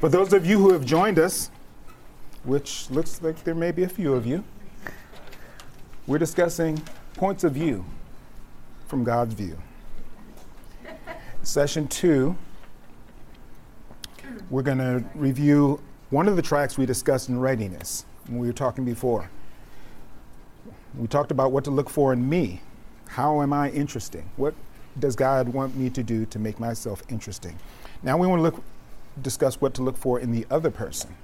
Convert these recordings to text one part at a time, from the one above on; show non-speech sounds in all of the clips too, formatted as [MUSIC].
For those of you who have joined us, which looks like there may be a few of you, we're discussing points of view from God's view. Session two, we're going to review one of the tracks we discussed in readiness when we were talking before. We talked about what to look for in me. How am I interesting? What does God want me to do to make myself interesting? Now we want to look discuss what to look for in the other person.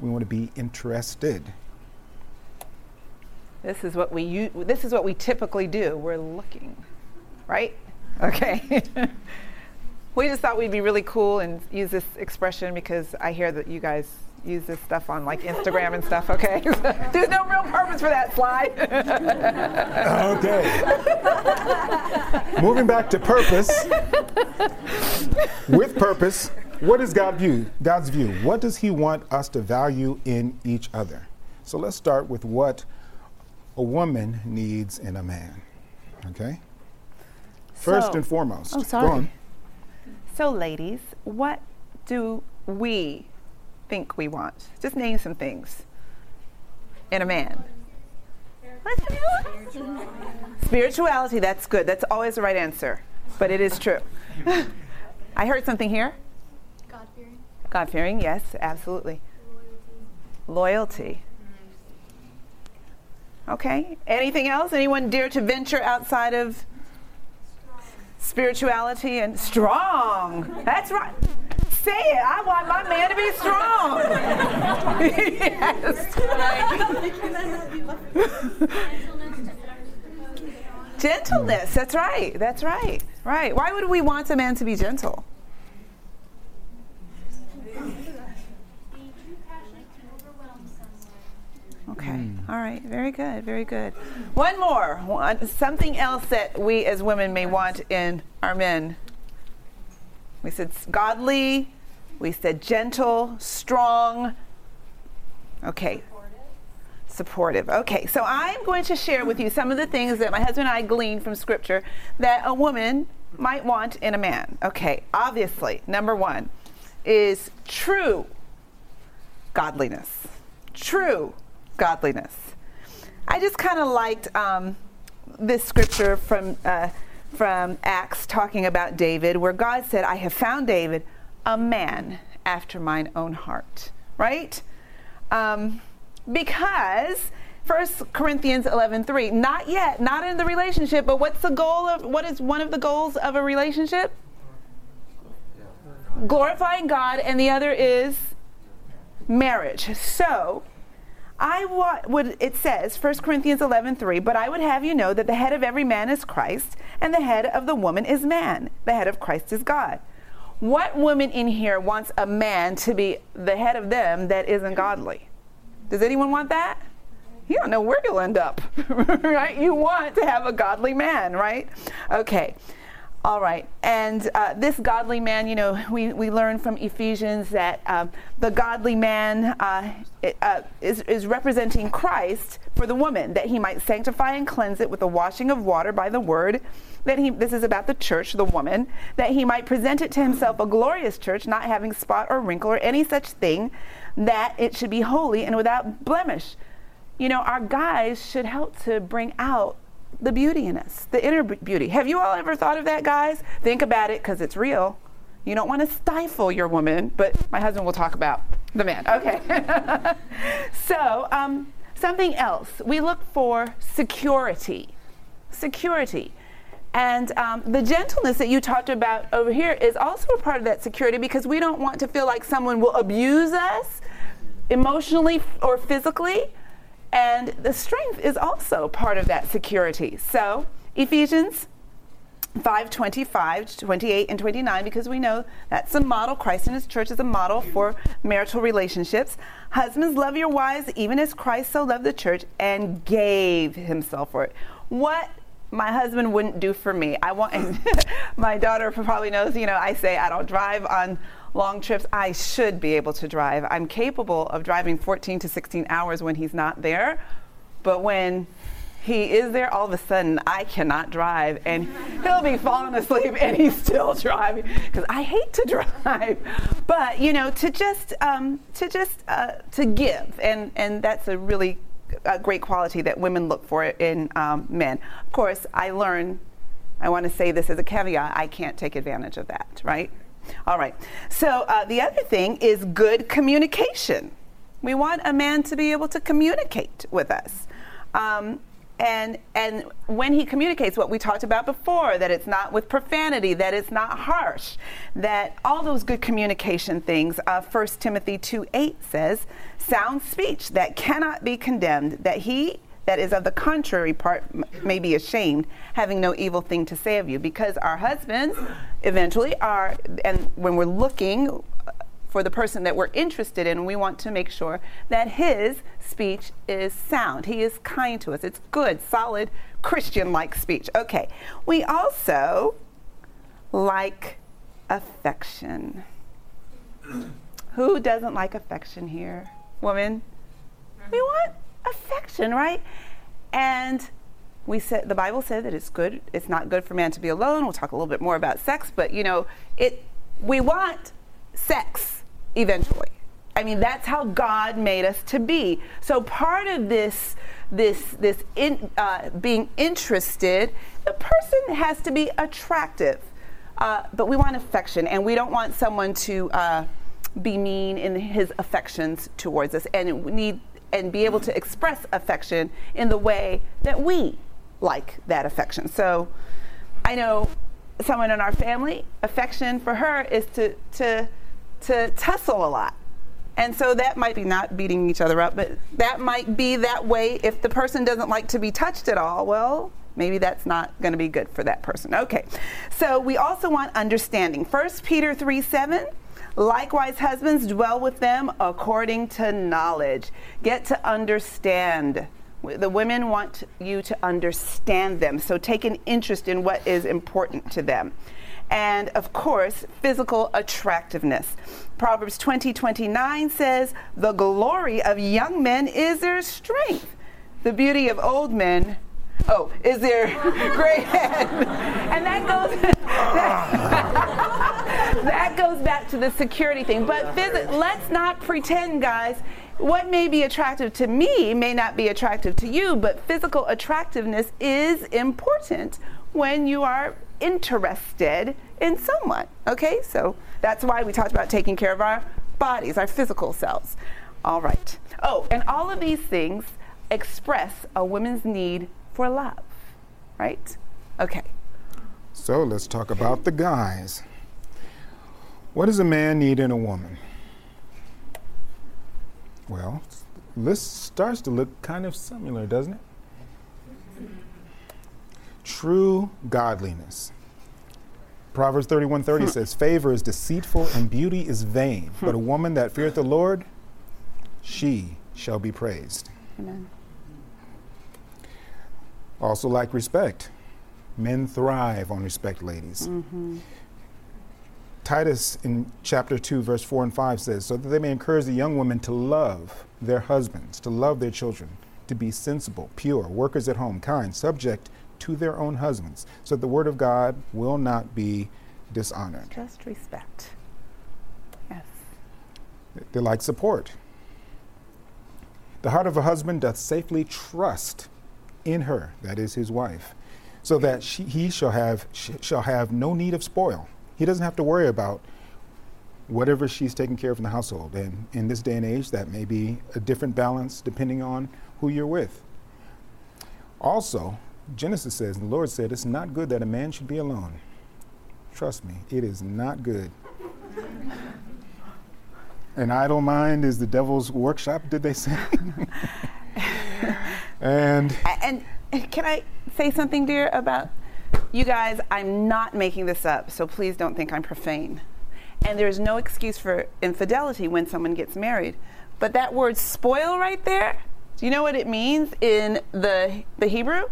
We want to be interested. This is what we u- this is what we typically do. We're looking, right? Okay. [LAUGHS] we just thought we'd be really cool and use this expression because I hear that you guys use this stuff on like Instagram and stuff, okay? [LAUGHS] There's no real purpose for that slide. [LAUGHS] okay. Moving back to purpose. With purpose, what is God view? God's view. What does he want us to value in each other? So let's start with what a woman needs in a man. Okay? First So- and foremost. Oh, sorry. so, ladies, what do we think we want? Just name some things in a man. Spirituality, that's good. That's always the right answer, but it is true. [LAUGHS] I heard something here. God fearing. Yes, absolutely. Loyalty. Okay. Anything else? Anyone dare to venture outside of spirituality and strong? That's right. Say it. I want my man to be strong. [LAUGHS] yes. [LAUGHS] Gentleness. That's right. That's right. Right. Why would we want a man to be gentle? Okay. Mm. All right. Very good. Very good. One more. One, something else that we as women may want in our men. We said godly. We said gentle, strong. Okay. Supportive. Okay. So I'm going to share with you some of the things that my husband and I gleaned from Scripture that a woman might want in a man. Okay. Obviously, number one is true godliness. True godliness. I just kind of liked um, this scripture from uh, from Acts talking about David, where God said, "I have found David, a man after mine own heart." Right? Um, because First Corinthians 11:3, not yet, not in the relationship, but what's the goal of what is one of the goals of a relationship? Glorifying God, and the other is marriage. So, I wa- would it says 1 Corinthians 11:3, but I would have you know that the head of every man is Christ, and the head of the woman is man. The head of Christ is God. What woman in here wants a man to be the head of them that isn't godly? Does anyone want that? You don't know where you'll end up, [LAUGHS] right? You want to have a godly man, right? Okay. All right. And uh, this godly man, you know, we, we learn from Ephesians that um, the godly man uh, uh, is, is representing Christ for the woman, that he might sanctify and cleanse it with the washing of water by the word. That he, this is about the church, the woman, that he might present it to himself a glorious church, not having spot or wrinkle or any such thing, that it should be holy and without blemish. You know, our guys should help to bring out the beauty in us, the inner beauty. Have you all ever thought of that, guys? Think about it because it's real. You don't want to stifle your woman, but my husband will talk about the man. Okay. [LAUGHS] so, um, something else. We look for security. Security. And um, the gentleness that you talked about over here is also a part of that security because we don't want to feel like someone will abuse us emotionally or physically. And the strength is also part of that security. So, Ephesians 5 25, 28, and 29, because we know that's a model. Christ and his church is a model for marital relationships. Husbands, love your wives, even as Christ so loved the church and gave himself for it. What my husband wouldn't do for me. I want, [LAUGHS] my daughter probably knows, you know, I say I don't drive on long trips. I should be able to drive. I'm capable of driving 14 to 16 hours when he's not there. But when he is there all of a sudden i cannot drive and he'll be falling asleep and he's still [LAUGHS] driving because i hate to drive but you know to just um, to just uh, to give and and that's a really a great quality that women look for in um, men of course i learn i want to say this as a caveat i can't take advantage of that right all right. So uh, the other thing is good communication. We want a man to be able to communicate with us. Um, and and when he communicates what we talked about before that it's not with profanity that it's not harsh that all those good communication things uh, 1 timothy 2 8 says sound speech that cannot be condemned that he that is of the contrary part may be ashamed having no evil thing to say of you because our husbands eventually are and when we're looking uh, for the person that we're interested in. We want to make sure that his speech is sound. He is kind to us. It's good, solid, Christian like speech. Okay. We also like affection. Who doesn't like affection here? Woman? We want affection, right? And we said the Bible said that it's good. It's not good for man to be alone. We'll talk a little bit more about sex, but you know, it. We want sex eventually. I mean, that's how God made us to be. So part of this, this, this in, uh, being interested, the person has to be attractive. Uh, but we want affection, and we don't want someone to uh, be mean in his affections towards us, and we need and be able to express affection in the way that we like that affection. So, I know someone in our family, affection for her is to to to tussle a lot. And so that might be not beating each other up, but that might be that way if the person doesn't like to be touched at all. Well, maybe that's not going to be good for that person. Okay. So we also want understanding. 1 Peter 3 7. Likewise, husbands, dwell with them according to knowledge. Get to understand. The women want you to understand them. So take an interest in what is important to them and of course, physical attractiveness. Proverbs 20 29 says, The glory of young men is their strength. The beauty of old men, oh, is there [LAUGHS] gray head. and that goes, [LAUGHS] that, goes back to the security thing. But let's not pretend, guys, what may be attractive to me may not be attractive to you, but physical attractiveness is important when you are interested in someone. Okay, so that's why we talked about taking care of our bodies, our physical selves. All right. Oh, and all of these things express a woman's need for love, right? Okay. So let's talk about the guys. What does a man need in a woman? Well, this starts to look kind of similar, doesn't it? true godliness. Proverbs 31:30 hmm. says, "Favor is deceitful and beauty is vain, hmm. but a woman that feareth the Lord, she shall be praised." Amen. Also, like respect, men thrive on respect, ladies. Mm-hmm. Titus in chapter 2, verse 4 and 5 says, So that they may encourage the young women to love their husbands, to love their children, to be sensible, pure, workers at home, kind, subject to their own husbands, so that the word of God will not be dishonored. Just respect. Yes. They like support. The heart of a husband doth safely trust in her, that is his wife, so that she, he shall have, shall have no need of spoil. He doesn't have to worry about whatever she's taking care of in the household. And in this day and age, that may be a different balance depending on who you're with. Also, Genesis says, the Lord said, It's not good that a man should be alone. Trust me, it is not good. An idle mind is the devil's workshop, did they say? [LAUGHS] [LAUGHS] and and can I say something, dear, about you guys? I'm not making this up, so please don't think I'm profane. And there's no excuse for infidelity when someone gets married. But that word spoil right there, do you know what it means in the the Hebrew?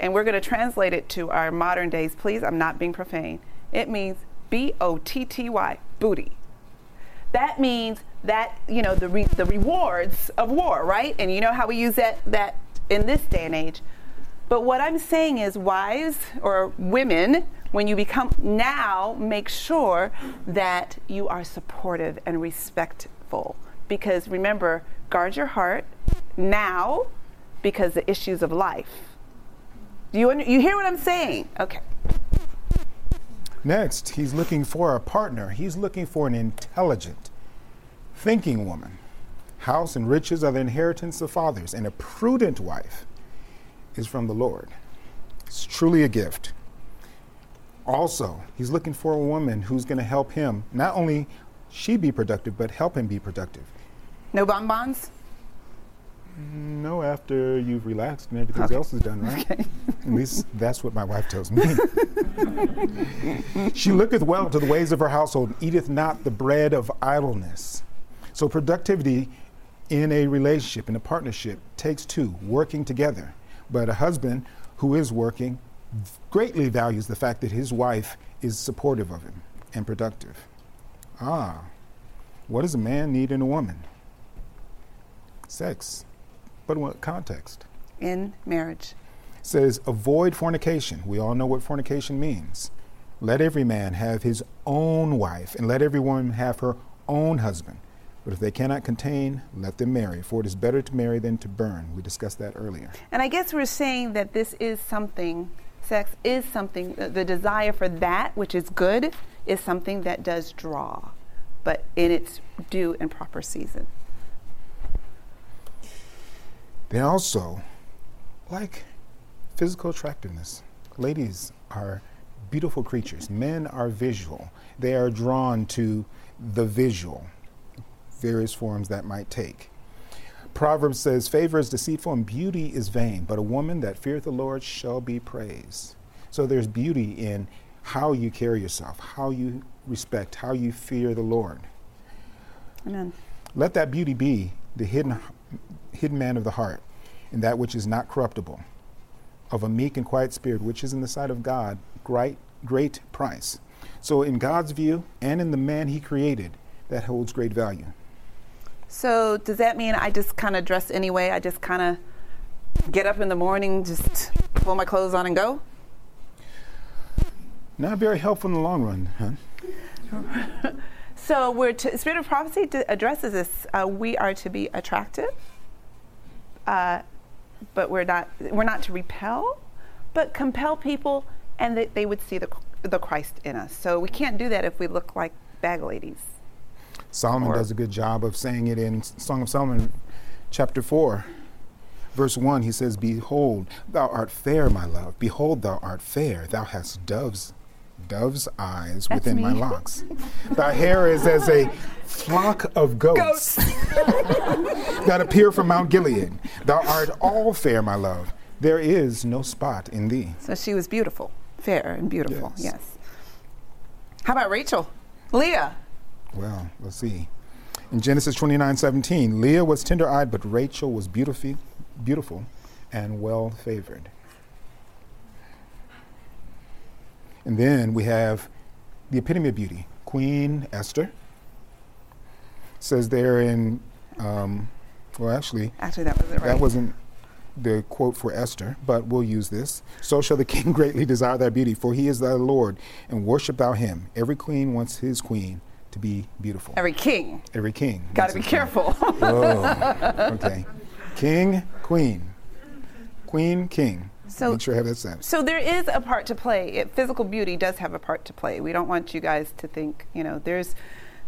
and we're going to translate it to our modern days, please. I'm not being profane. It means B O T T Y, booty. That means that, you know, the, re- the rewards of war, right? And you know how we use that, that in this day and age. But what I'm saying is, wives or women, when you become now, make sure that you are supportive and respectful. Because remember, guard your heart now because the issues of life. Do you, under, you hear what I'm saying? Okay. Next, he's looking for a partner. He's looking for an intelligent, thinking woman. House and riches are the inheritance of fathers, and a prudent wife is from the Lord. It's truly a gift. Also, he's looking for a woman who's going to help him, not only she be productive, but help him be productive. No bonbons? No, after you've relaxed and everything Okay. else is done, right? Okay. At least that's what my wife tells me. [LAUGHS] she looketh well to the ways of her household, and eateth not the bread of idleness. So, productivity in a relationship, in a partnership, takes two, working together. But a husband who is working greatly values the fact that his wife is supportive of him and productive. Ah, what does a man need in a woman? Sex. But in what context? In marriage. says avoid fornication. We all know what fornication means. Let every man have his own wife, and let every woman have her own husband. But if they cannot contain, let them marry, for it is better to marry than to burn. We discussed that earlier. And I guess we're saying that this is something, sex is something, the, the desire for that, which is good, is something that does draw, but in its due and proper season. They also like physical attractiveness. Ladies are beautiful creatures. Men are visual. They are drawn to the visual, various forms that might take. Proverbs says, Favor is deceitful and beauty is vain, but a woman that feareth the Lord shall be praised. So there's beauty in how you carry yourself, how you respect, how you fear the Lord. Amen. Let that beauty be the hidden, hidden man of the heart, and that which is not corruptible, of a meek and quiet spirit, which is in the sight of God great, great price. So, in God's view and in the man He created, that holds great value. So does that mean I just kind of dress anyway? I just kind of get up in the morning, just pull my clothes on and go? Not very helpful in the long run, huh? [LAUGHS] So we're to, Spirit of Prophecy d- addresses this. Uh, we are to be attractive, uh, but we're not. We're not to repel, but compel people, and that they would see the the Christ in us. So we can't do that if we look like bag ladies. Solomon Or- does a good job of saying it in Song of Solomon, chapter 4, verse 1. He says, Behold, thou art fair, my love. Behold, thou art fair. Thou hast doves, dove's eyes That's within my locks. Thy hair is as a flock of goats, [LAUGHS] that appear from Mount Gilead. Thou art all fair, my love. There is no spot in thee. So she was beautiful, fair and beautiful. Yes. Yes. How about Rachel, Leah? Well, let's see. In Genesis 29 17, Leah was tender eyed, but Rachel was beautiful, beautiful and well favored. And then we have the epitome of beauty, Queen Esther. Says there in, um, well, actually, Actually, that was it, right? that wasn't the quote for Esther, but we'll use this. So shall the king [LAUGHS] greatly desire thy beauty, for he is thy Lord, and worship thou him. Every queen wants his queen to be beautiful. Every king. Every king. Got to be careful. [LAUGHS] Oh, okay. King, queen. Queen, king. So- Make sure I have that sense. So there is a part to play. It, physical beauty does have a part to play. We don't want you guys to think, you know, there's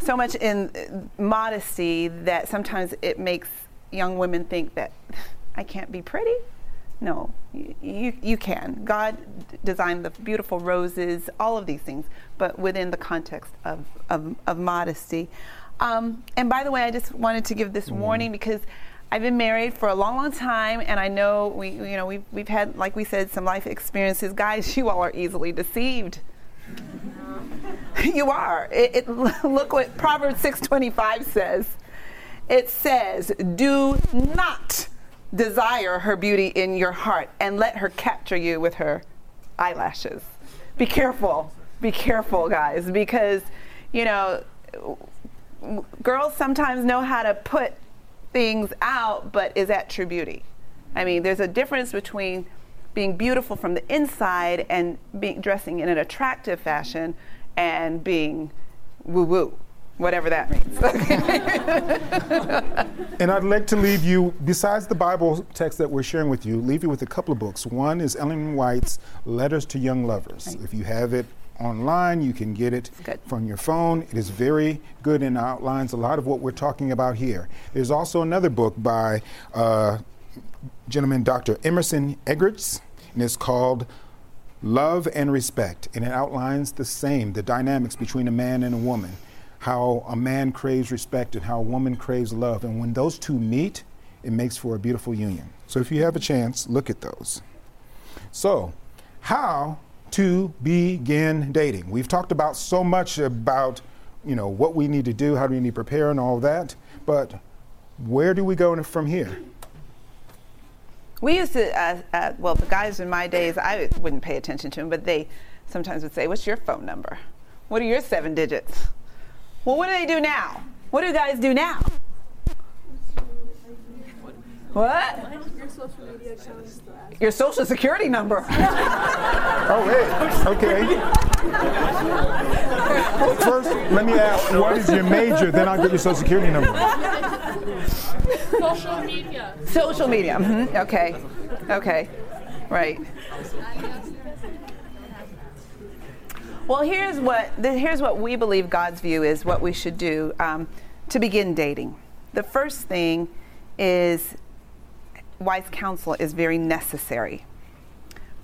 so much in uh, modesty that sometimes it makes young women think that I can't be pretty. No, you, you, you can. God designed the beautiful roses, all of these things, but within the context of, of, of modesty. Um, and by the way, I just wanted to give this warning because I've been married for a long, long time, and I know we, you know, we've, we've had, like we said, some life experiences. Guys, you all are easily deceived. you are. It, it, look what Proverbs 6:25 says. It says, "Do not desire her beauty in your heart, and let her capture you with her eyelashes." Be careful. Be careful, guys, because you know, girls sometimes know how to put things out, but is that true beauty? I mean, there's a difference between being beautiful from the inside and dressing in an attractive fashion and being woo woo whatever that means. [LAUGHS] and I'd like to leave you, besides the Bible text that we're sharing with you, leave you with a couple of books. One is Ellen White's Letters to Young Lovers. Right. If you have it online, you can get it from your phone. It is very good and outlines a lot of what we're talking about here. There's also another book by uh, gentleman Dr. Emerson Eggerichs, and it's called Love and Respect, and it outlines the same, the dynamics between a man and a woman how a man craves respect and how a woman craves love. And when those two meet, it makes for a beautiful union. So if you have a chance, look at those. So, how to begin dating? We've talked about so much about, you know, what we need to do, how do we need to prepare and all that, but where do we go from here? We used to, uh, uh, well, the guys in my days, I wouldn't pay attention to them, but they sometimes would say, What's your phone number? What are your seven digits? Well, what do they do now? What do guys do now? What? Your social media shows Your social security number. [LAUGHS] oh, wait. Okay. First, let me ask, what is your major? Then I'll get your social security number. Social media. Social media. Mm-hmm. Okay. Okay. Right. Well, here's what here's what we believe God's view is what we should do um, to begin dating. The first thing is wise counsel is very necessary.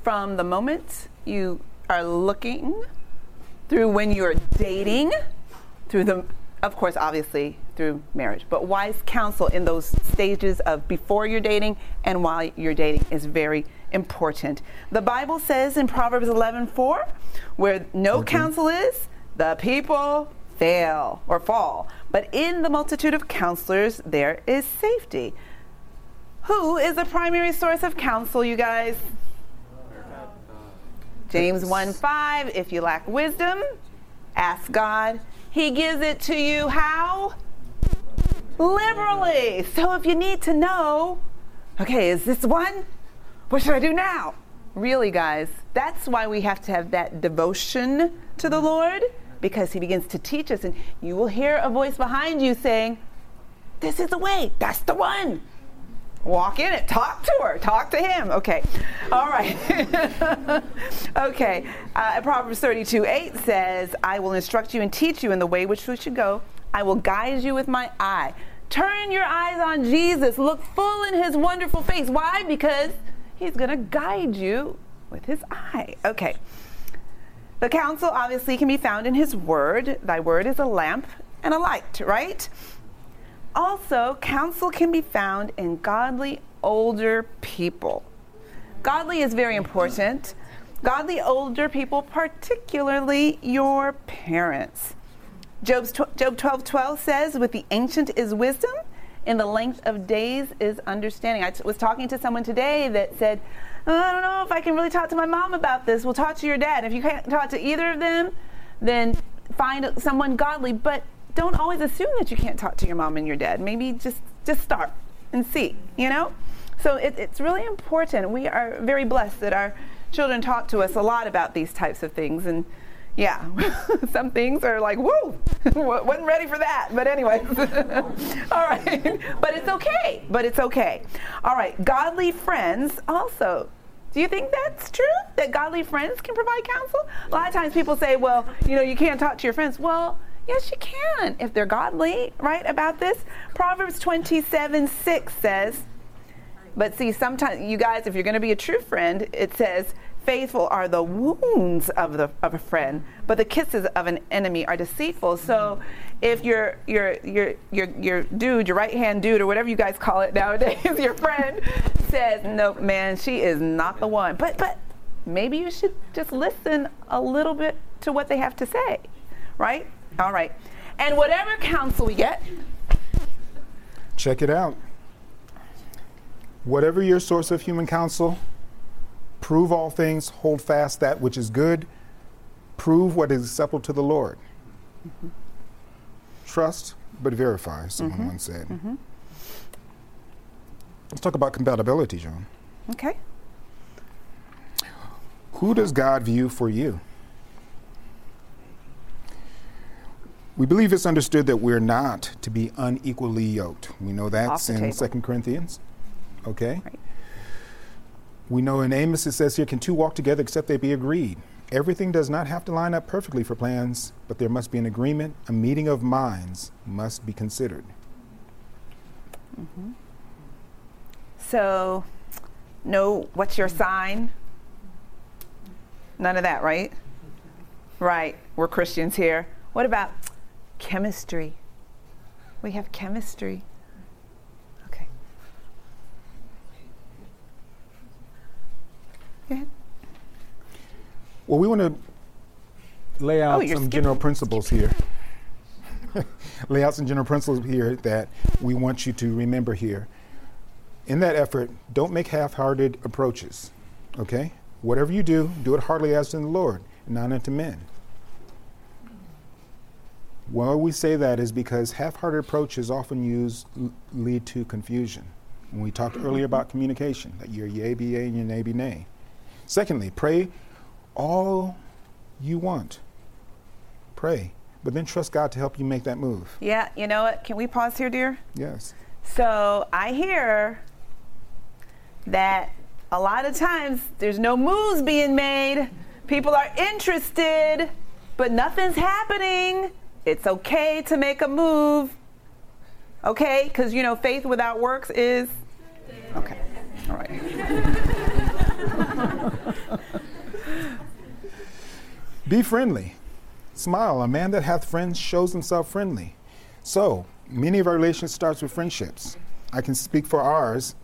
From the moment you are looking through when you're dating, through the of course, obviously through marriage, but wise counsel in those stages of before you're dating and while you're dating is very important. The Bible says in Proverbs 11:4, where no okay. counsel is, the people fail or fall. But in the multitude of counselors, there is safety. Who is the primary source of counsel, you guys? James 1 5, if you lack wisdom, ask God. He gives it to you how? Liberally. So if you need to know, okay, is this one? What should I do now? Really, guys, that's why we have to have that devotion to the Lord because He begins to teach us, and you will hear a voice behind you saying, This is the way, that's the one. Walk in it, talk to her, talk to him. Okay, all right. [LAUGHS] okay, uh, Proverbs 32 8 says, I will instruct you and teach you in the way which you should go. I will guide you with my eye. Turn your eyes on Jesus. Look full in his wonderful face. Why? Because He's going to guide you with his eye. Okay. The counsel obviously can be found in his word. Thy word is a lamp and a light, right? Also, counsel can be found in godly older people. Godly is very important. Godly older people, particularly your parents. Job's tw- Job 12 12 says, With the ancient is wisdom, in the length of days is understanding. I t- was talking to someone today that said, oh, I don't know if I can really talk to my mom about this. We'll talk to your dad. If you can't talk to either of them, then find someone godly. But don't always assume that you can't talk to your mom and your dad. Maybe just just start and see. You know. So it, it's really important. We are very blessed that our children talk to us a lot about these types of things and yeah, [LAUGHS] some things are like, whoa, [LAUGHS] wasn't ready for that. But anyway, [LAUGHS] all right. But it's okay. But it's okay. All right, godly friends also. Do you think that's true? That godly friends can provide counsel? A lot of times people say, well, you know, you can't talk to your friends. Well, yes, you can if they're godly, right, about this. Proverbs 27 6 says, but see, sometimes, you guys, if you're going to be a true friend, it says, faithful are the wounds of, the, of a friend, but the kisses of an enemy are deceitful. So if your, your, your, your, your dude, your right hand dude, or whatever you guys call it [LAUGHS] nowadays, your friend says, no, man, she is not the one. But, but maybe you should just listen a little bit to what they have to say, right? All right. And whatever counsel we get, check it out. Whatever your source of human counsel, Prove all things, hold fast that which is good, prove what is acceptable to the Lord. Mm-hmm. Trust, but verify, someone mm-hmm. once said. Mm-hmm. Let's talk about compatibility, Joan. Okay. Who does God view for you? We believe it's understood that we're not to be unequally yoked. We know that's in. Second Corinthians. Okay? Right. We know in Amos it says here, can two walk together except they be agreed? Everything does not have to line up perfectly for plans, but there must be an agreement. A meeting of minds must be considered. Mm-hmm. So, no, what's your sign? None of that, right? Right. We're Christians here. What about chemistry? We have chemistry. Okay. Go ahead. Well, we want to lay oh, out Oh, some skipping. general principles here. [LAUGHS] lay out some general principles here that we want you to remember here. In that effort, don't make half hearted approaches. Okay? Whatever you do, do it heartily as in the Lord, and not unto men. Why we say that is because half hearted approaches often use l- lead to confusion. When we talked earlier about communication, that your yea be yea and your nay be nay. Secondly, pray all you want. Pray, but then trust God to help you make that move. Yeah, you know what? Can we pause here, dear? Yes. So I hear that a lot of times there's no moves being made. People are interested, but nothing's happening. It's okay to make a move. Okay? Because, you know, faith without works is. Okay. All right. [LAUGHS] Be friendly. Smile. A man that hath friends shows himself friendly. So, many of our relations starts with friendships. I can speak for ours.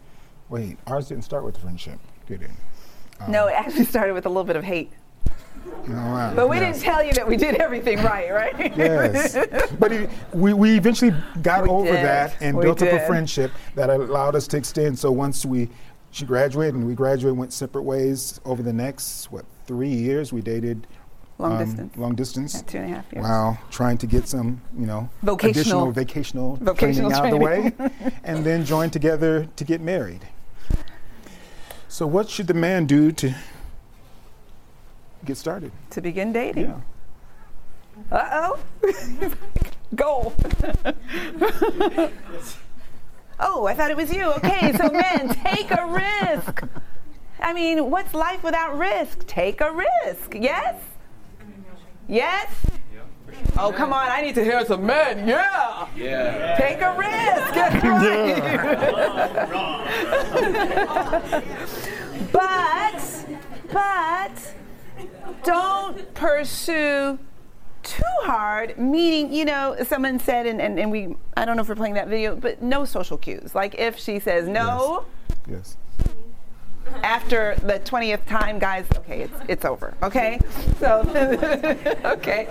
Wait, ours didn't start with friendship, did it? No, it actually [LAUGHS] started with a little bit of hate. Oh, wow. But we Yes. didn't tell you that we did everything right, right? Yes. [LAUGHS] but it, we, we eventually got We over did. that and We built up a friendship that allowed us to extend. So once we she graduated and we graduated, went separate ways over the next what three years. We dated Long um, distance. Long distance. Yeah, two and a half years. Wow, trying to get some, you know, Vocational- additional vocational, vocational training out of the way, [LAUGHS] [LAUGHS] and then join together to get married. So, what should the man do to get started? To begin dating. Yeah. Uh oh. Go. oh, I thought it was you. Okay, so men, [LAUGHS] take a risk. I mean, what's life without risk? Take a risk. Yes? Yes? Oh, come on. I need to hear some men. Yeah. Yeah. Take a risk. That's [LAUGHS] right. but, but, don't pursue too hard, meaning, you know, someone said, and, and, and we, I don't know if we're playing that video, but no social cues. Like if she says no Yes. After the 20th time, guys, okay, it's, it's over, okay? So, [LAUGHS] okay.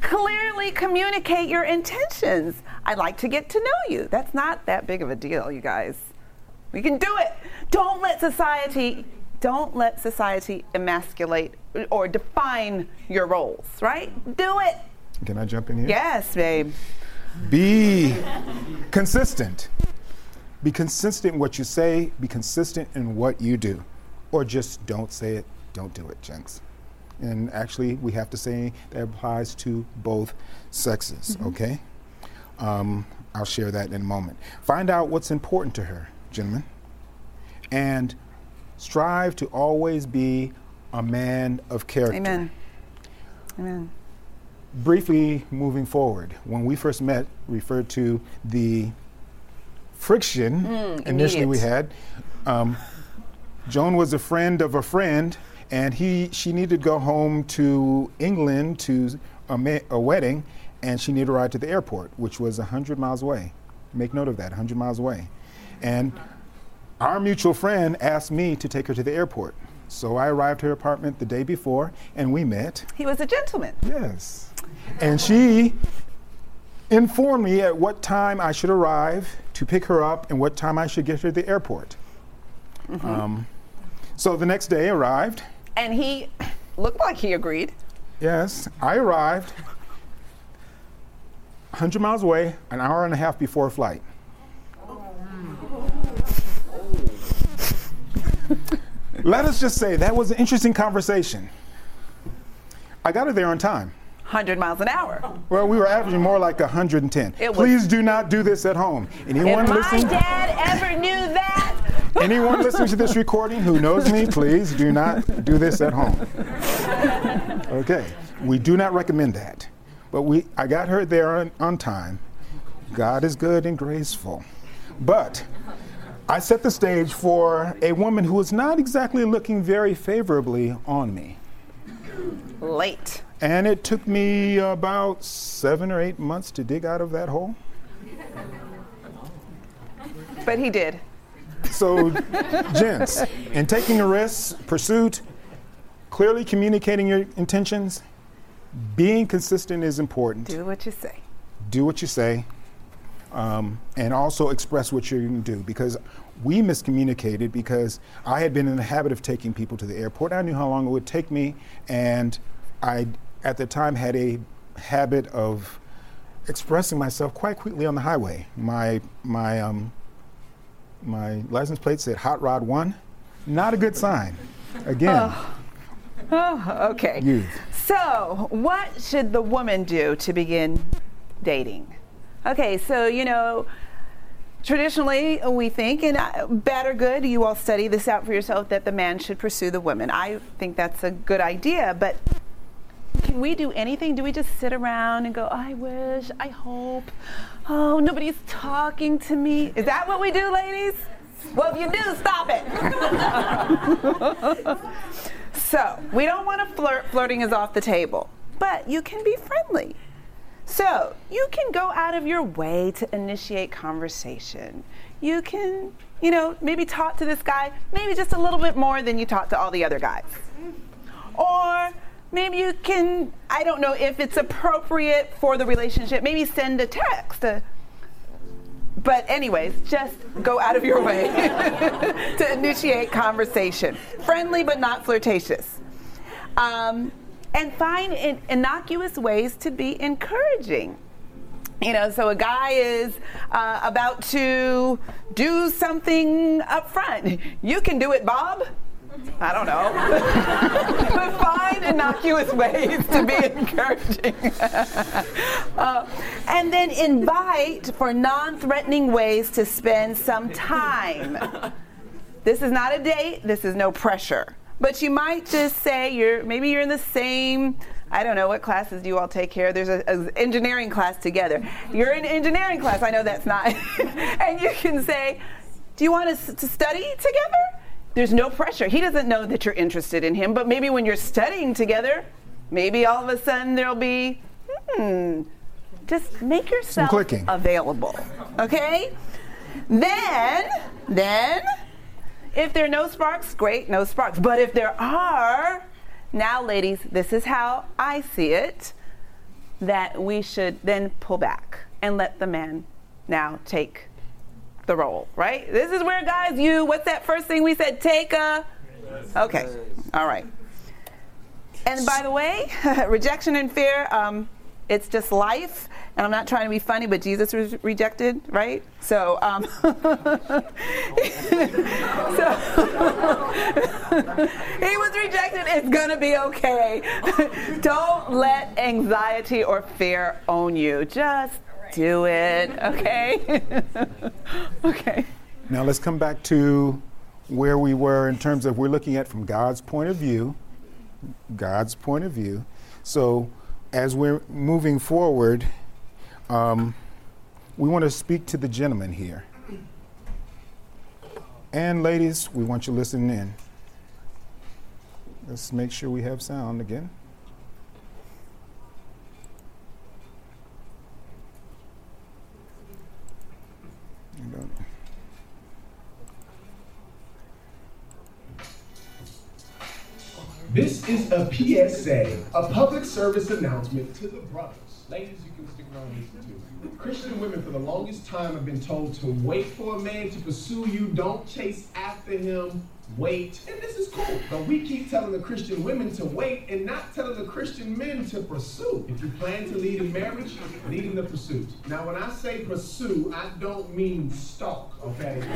Clearly communicate your intentions. I'd like to get to know you. That's not that big of a deal, you guys. We can do it. Don't let society don't let society emasculate or define your roles, right? Do it. Can I jump in here? Yes, babe. Be consistent. Be consistent in what you say, be consistent in what you do. Or just don't say it, don't do it, gents. And actually, we have to say that applies to both sexes, okay? Um, I'll share that in a moment. Find out what's important to her, gentlemen, and strive to always be a man of character Amen. Amen. briefly moving forward, when we first met, referred to the friction initially we had. Um, Joan was a friend of a friend, and he she needed to go home to England to a, ma- a wedding, and she needed a ride to the airport, which was 100 miles away. Make note of that, 100 miles away. And our mutual friend asked me to take her to the airport. So I arrived at her apartment the day before, and we met. He was a gentleman. Yes. And she informed me at what time I should arrive to pick her up and what time I should get her to the airport. Um, so the next day arrived. And he looked like he agreed. Yes, I arrived 100 miles away, an hour and a half before flight. [LAUGHS] Let us just say that was an interesting conversation. I got her there on time. 100 miles an hour. Well, we were averaging more like 110. It was- Please do not do this at home. Anyone If my listening? dad ever knew that, [LAUGHS] Anyone listening to this recording who knows me, please do not do this at home. Okay, we do not recommend that. But we, I got her there on, on time. God is good and graceful. But I set the stage for a woman who was not exactly looking very favorably on me. late. And it took me about seven or eight months to dig out of that hole. But he did. So, gents, in taking a risk, pursuit, clearly communicating your intentions, being consistent is important. Do what you say. Do what you say, um, and also express what you're going to do. Because we miscommunicated because I had been in the habit of taking people to the airport. I knew how long it would take me, and I, at the time, had a habit of expressing myself quite quickly on the highway. My my um, my license plate said Hot Rod One. Not a good sign. Again, Oh, okay. youth. So, what should the woman do to begin dating? Okay, so, you know, traditionally we think, and uh, bad or good, you all study this out for yourself, that the man should pursue the woman. I think that's a good idea, but can we do anything? Do we just sit around and go, I wish, I hope, oh, nobody's talking to me? Is that what we do, ladies? Well, if you do, stop it. [LAUGHS] So, we don't want to flirt. Flirting is off the table. But you can be friendly. So, you can go out of your way to initiate conversation. You can, you know, maybe talk to this guy maybe just a little bit more than you talk to all the other guys. Or maybe you can, I don't know if it's appropriate for the relationship, maybe send a text. uh, but, anyways, just go out of your way [LAUGHS] to initiate conversation. Friendly but not flirtatious. Um, and find in- innocuous ways to be encouraging. You know, so a guy is uh, about to do something up front. You can do it, Bob. I don't know. [LAUGHS] find innocuous ways to be encouraging. [LAUGHS] Uh, and then invite for non threatening ways to spend some time. This is not a date, this is no pressure. But you might just say you're maybe you're in the same I don't know what classes do you all take here. There's an engineering class together. You're in engineering class. I know that's not. [LAUGHS] and you can say, "Do you want us to study together?" There's no pressure. He doesn't know that you're interested in him, but maybe when you're studying together, maybe all of a sudden there'll be, hmm, just make yourself available. Okay? Then, then, if there are no sparks, great, no sparks. But if there are, now, ladies, this is how I see it that we should then pull back and let the man now take the role, right? This is where, guys, you, what's that first thing we said? Take a. Okay, all right. And by the way, [LAUGHS] rejection and fear, um, it's just life. And I'm not trying to be funny, but Jesus was rejected, right? So, um, [LAUGHS] so [LAUGHS] he was rejected. It's gonna be okay. Don't let anxiety or fear own you. Just do it, okay? [LAUGHS] okay. Now let's come back to where we were in terms of we're looking at from God's point of view. God's point of view. So as we're moving forward, um, we want to speak to the gentleman here. And ladies, we want you listening in. Let's make sure we have sound again. This is a PSA, a public service announcement to the brothers. Ladies, you can stick around listen too. Christian women for the longest time have been told to wait for a man to pursue you, don't chase after him, wait. And this is cool, but we keep telling the Christian women to wait and not telling the Christian men to pursue. If you plan to lead in marriage, lead in the pursuit. Now, when I say pursue, I don't mean stalk, okay? [LAUGHS]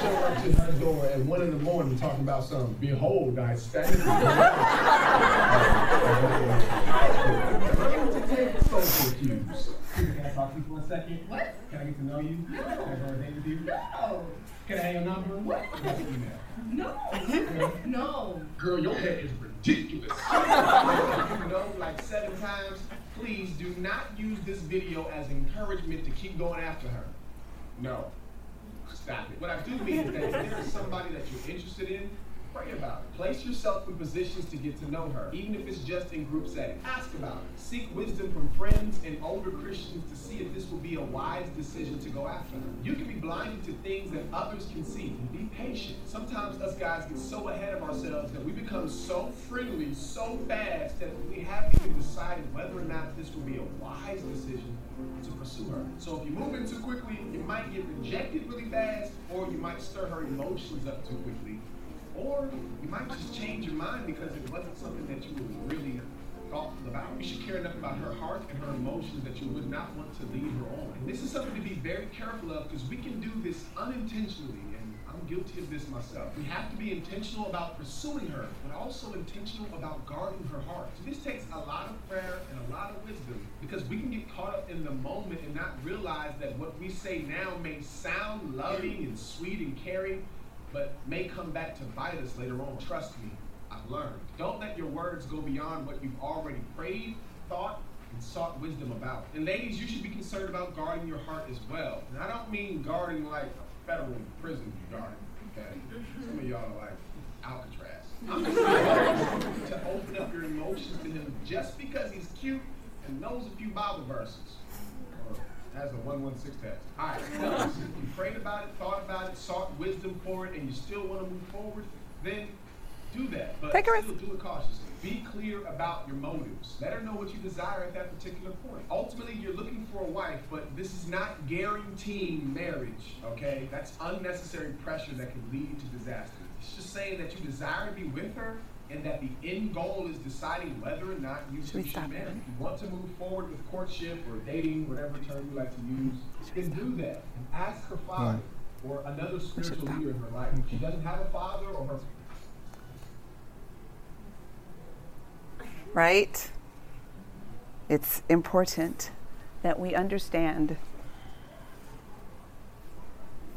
show up to her door at one in the morning talking about something. Behold, I stand. social cues. Can I talk to you for a second? What? Can I get to know you? No. Can I go on a date with you? No. Can I have your number? What? No. [LAUGHS] No. Girl, your hair is ridiculous. [LAUGHS] you know, like seven times. Please do not use this video as encouragement to keep going after her. No. Stop it. What I do mean is that if there is somebody that you're interested in, Pray about it. Place yourself in positions to get to know her, even if it's just in group setting. Ask about it. Seek wisdom from friends and older Christians to see if this will be a wise decision to go after her. You can be blinded to things that others can see. Be patient. Sometimes us guys get so ahead of ourselves that we become so friendly so fast that we haven't even decided whether or not this will be a wise decision to pursue her. So if you move in too quickly, you might get rejected really fast, or you might stir her emotions up too quickly or you might just change your mind because it wasn't something that you were really thoughtful about. You should care enough about her heart and her emotions that you would not want to lead her on. And this is something to be very careful of because we can do this unintentionally. And I'm guilty of this myself. We have to be intentional about pursuing her, but also intentional about guarding her heart. So this takes a lot of prayer and a lot of wisdom because we can get caught up in the moment and not realize that what we say now may sound loving and sweet and caring, but may come back to bite us later on. Trust me, I've learned. Don't let your words go beyond what you've already prayed, thought, and sought wisdom about. And ladies, you should be concerned about guarding your heart as well. And I don't mean guarding like a federal prison guarding, okay? Some of y'all are like Alcatraz. I'm [LAUGHS] just to open up your emotions to him just because he's cute and knows a few Bible verses has a 116 test. All right, you prayed about it, thought about it, sought wisdom for it, and you still want to move forward, then do that. But Take a still do it cautiously. Be clear about your motives. Let her know what you desire at that particular point. Ultimately, you're looking for a wife, but this is not guaranteeing marriage, okay? That's unnecessary pressure that can lead to disaster. It's just saying that you desire to be with her, and that the end goal is deciding whether or not you should, should marry. If you want to move forward with courtship or dating, whatever term you like to use, then do that. And ask her father or another spiritual leader in her life. If she doesn't have a father or her right? It's important that we understand.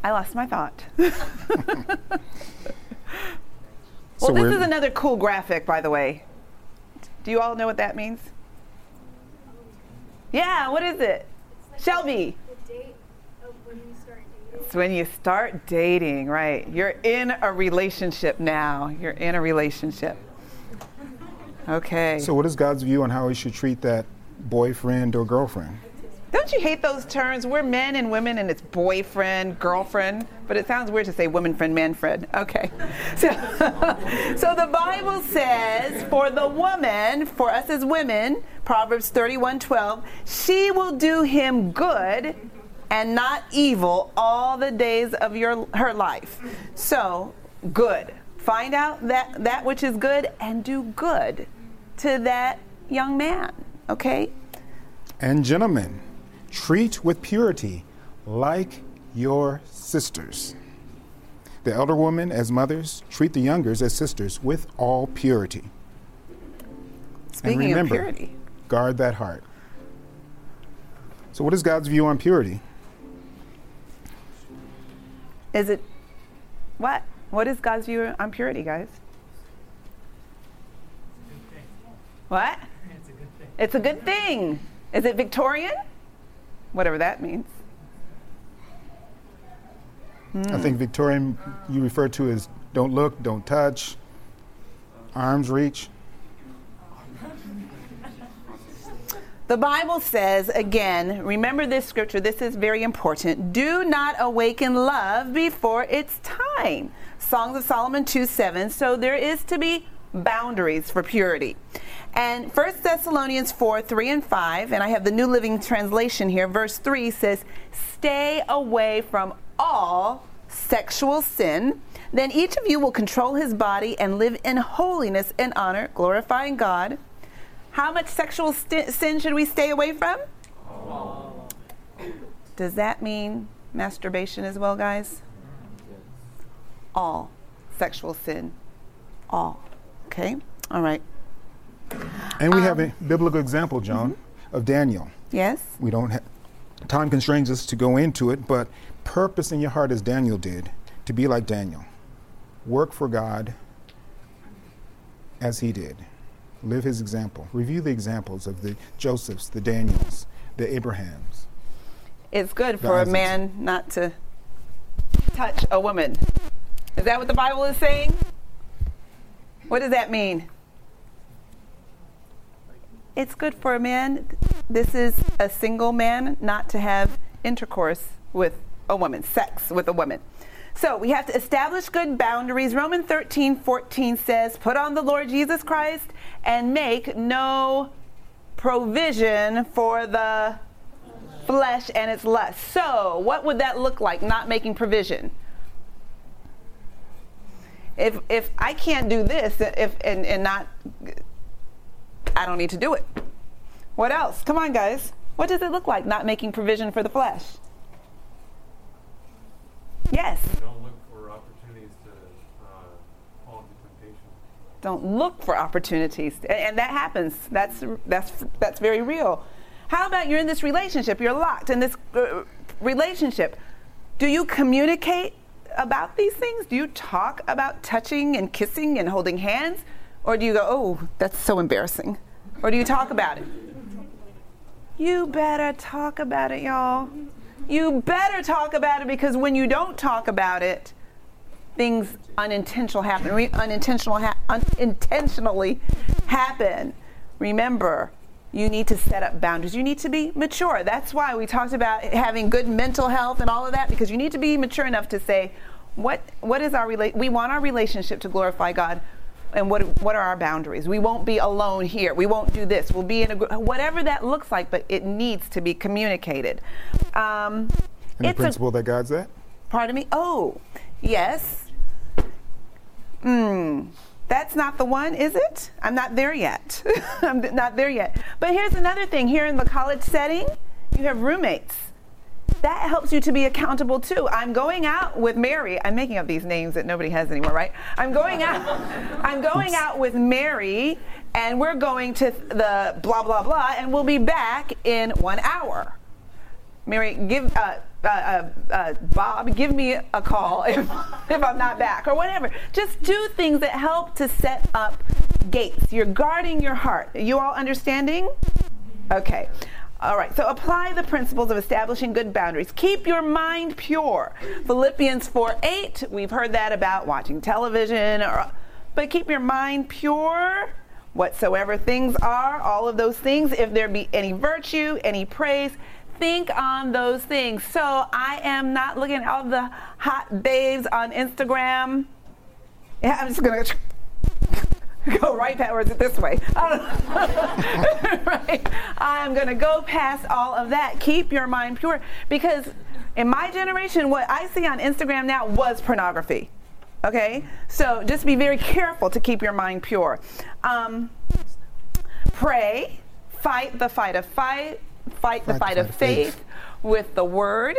I lost my thought. [LAUGHS] [LAUGHS] Well, so this is another cool graphic, by the way. Do you all know what that means? Yeah, what is it? Shelby. It's when you start dating, right? You're in a relationship now. You're in a relationship. Okay. So, what is God's view on how we should treat that boyfriend or girlfriend? Don't you hate those terms? We're men and women, and it's boyfriend, girlfriend, but it sounds weird to say woman friend, man friend. Okay. [LAUGHS] So, [LAUGHS] so the Bible says, for the woman, for us as women, Proverbs 31 12, she will do him good and not evil all the days of your her life. So, good. Find out that that which is good and do good to that young man. Okay? And gentlemen, Treat with purity like your sisters. The elder women as mothers, treat the youngers as sisters with all purity. Speaking and remember, of purity, guard that heart. So, what is God's view on purity? Is it what? What is God's view on purity, guys? What? It's a good thing. It's a good thing. Is it Victorian? Whatever that means. I think hmm. Victorian you refer to as don't look, don't touch, arms reach. The Bible says, again, remember this scripture, this is very important. Do not awaken love before it's time. Songs of Solomon 2 7. So there is to be boundaries for purity. And 1 Thessalonians 4 3 and 5, and I have the New Living Translation here, verse 3 says, Stay away from all sexual sin. Then each of you will control his body and live in holiness and honor, glorifying God. How much sexual st- sin should we stay away from? Does that mean masturbation as well, guys? All sexual sin. All. Okay? All right. And we have a um, biblical example, John, mm-hmm. of Daniel. Yes? We don't have time constrains us to go into it, but purpose in your heart as Daniel did to be like Daniel. Work for God as he did. Live his example. Review the examples of the Josephs, the Daniels, the Abrahams. It's good for a man not to touch a woman. Is that what the Bible is saying? What does that mean? It's good for a man, this is a single man, not to have intercourse with a woman, sex with a woman. So we have to establish good boundaries. Romans 13, 14 says, Put on the Lord Jesus Christ and make no provision for the flesh and its lust. So, what would that look like, not making provision? If, if I can't do this if, and, and not, I don't need to do it. What else? Come on, guys. What does it look like, not making provision for the flesh? Yes. Don't look for opportunities to uh, fall into temptation. don't look for opportunities and, and that happens that's that's that's very real how about you're in this relationship you're locked in this uh, relationship do you communicate about these things do you talk about touching and kissing and holding hands or do you go oh that's so embarrassing or do you talk about it you better talk about it y'all you better talk about it because when you don't talk about it things unintentional happen. Re- unintentional ha- unintentionally happen. Remember, you need to set up boundaries. You need to be mature. That's why we talked about having good mental health and all of that because you need to be mature enough to say, what what is our rela- we want our relationship to glorify God. And what what are our boundaries? We won't be alone here. We won't do this. We'll be in a gr- whatever that looks like, but it needs to be communicated. Um, And the it's a principle that guides that? Pardon me? Oh, yes. Hmm. That's not the one, is it? I'm not there yet. [LAUGHS] I'm not there yet. But here's another thing here in the college setting, you have roommates. That helps you to be accountable too. I'm going out with Mary. I'm making up these names that nobody has anymore, right? I'm going out. I'm going out with Mary, and we're going to the blah blah blah, and we'll be back in one hour. Mary, give uh, uh, uh, uh, Bob, give me a call [LAUGHS] if, if I'm not back or whatever. Just do things that help to set up gates. You're guarding your heart. You all understanding? Okay. All right. So apply the principles of establishing good boundaries. Keep your mind pure. Philippians 4 8. We've heard that about watching television, or, but keep your mind pure whatsoever things are, all of those things. If there be any virtue, any praise, think on those things. So I am not looking at all the hot babes on Instagram. Yeah, I'm just gonna [LAUGHS] go right it this way? [LAUGHS] [LAUGHS] I don't know. right. I'm gonna go past all of that. Keep your mind pure because in my generation, what I see on Instagram now was pornography. Okay, so just be very careful to keep your mind pure. Um, pray, fight the fight of fight, fight the fight, of faith, with the word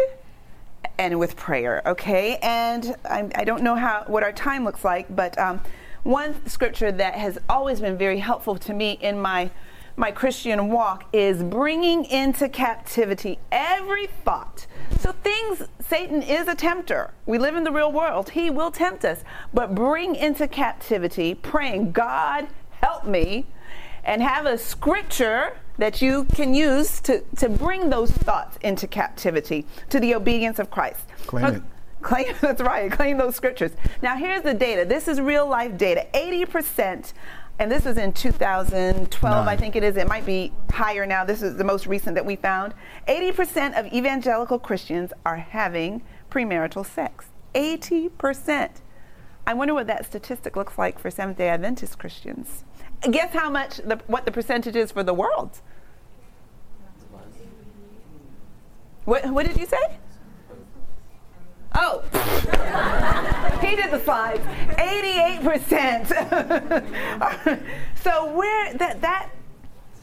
and with prayer. Okay, and I, I don't know how what our time looks like, but um, one scripture that has always been very helpful to me in my my Christian walk is bringing into captivity every thought. So things Satan is a tempter. We live in the real world. He will tempt us, but bring into captivity praying, God, help me and have a scripture that you can use to, to bring those thoughts into captivity to the obedience of Christ. Claim it. Claim [LAUGHS] that's right. Claim those scriptures. Now here's the data. This is real life data. 80%, and this was in 2012, I think it is. It might be higher now. This is the most recent that we found. 80% of evangelical Christians are having premarital sex. 80%. I wonder what that statistic looks like for Seventh Day Adventist Christians. Guess how much the, what the percentage is for the world? What, what did you say? Oh, he did the slides. [LAUGHS] 88%. so where that that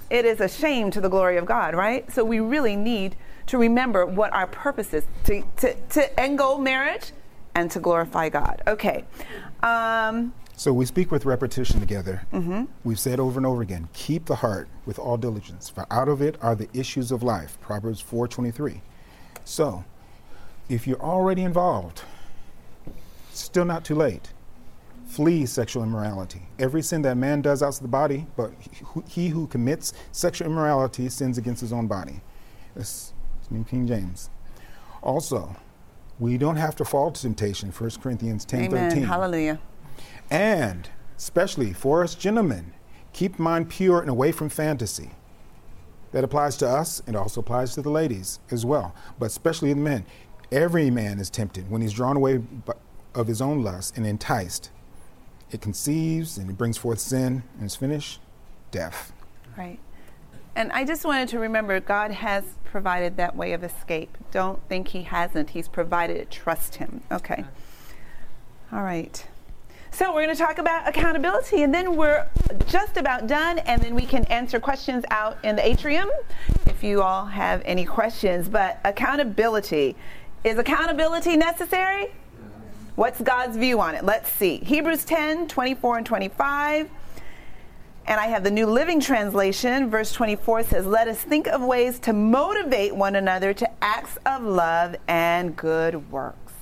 it is a shame to the glory of God, right? So we really need to remember what our purpose is to, to, to end goal marriage and to glorify God. Okay. Um, So we speak with repetition together. Mm-hmm. We've said over and over again, keep the heart with all diligence, for out of it are the issues of life. Proverbs 4:23. So, if you're already involved, still not too late. Flee sexual immorality. Every sin that man does outside the body, but he who- commits sexual immorality sins against his own body. That's New King James. Also, we don't have to fall to temptation. 1 Corinthians 10:13. amen. Hallelujah. And especially for us gentlemen, keep mind pure and away from fantasy. That applies to us and also applies to the ladies as well, but especially the men. Every man is tempted when he's drawn away of his own lust and enticed. It conceives and it brings forth sin and is finished death. Right. And I just wanted to remember God has provided that way of escape. Don't think He hasn't. He's provided it. Trust Him. Okay. All right. So we're going to talk about accountability, and then we're just about done, and then we can answer questions out in the atrium if you all have any questions. But accountability is accountability necessary? What's God's view on it? Let's see. Hebrews 10 24 and 25. And I have the New Living Translation. Verse 24 says, Let us think of ways to motivate one another to acts of love and good works.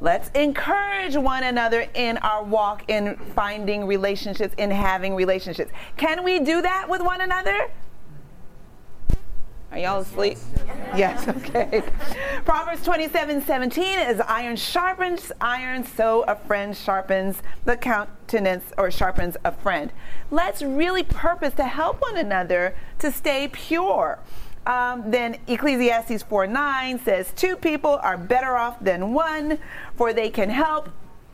Let's encourage one another in our walk in finding relationships, in having relationships. Can we do that with one another? Are y'all asleep? Yes, [LAUGHS] okay. Proverbs 27 17 is iron sharpens iron, so a friend sharpens the countenance or sharpens a friend. Let's really purpose to help one another to stay pure. Um, then Ecclesiastes 4 9 says, Two people are better off than one, for they can help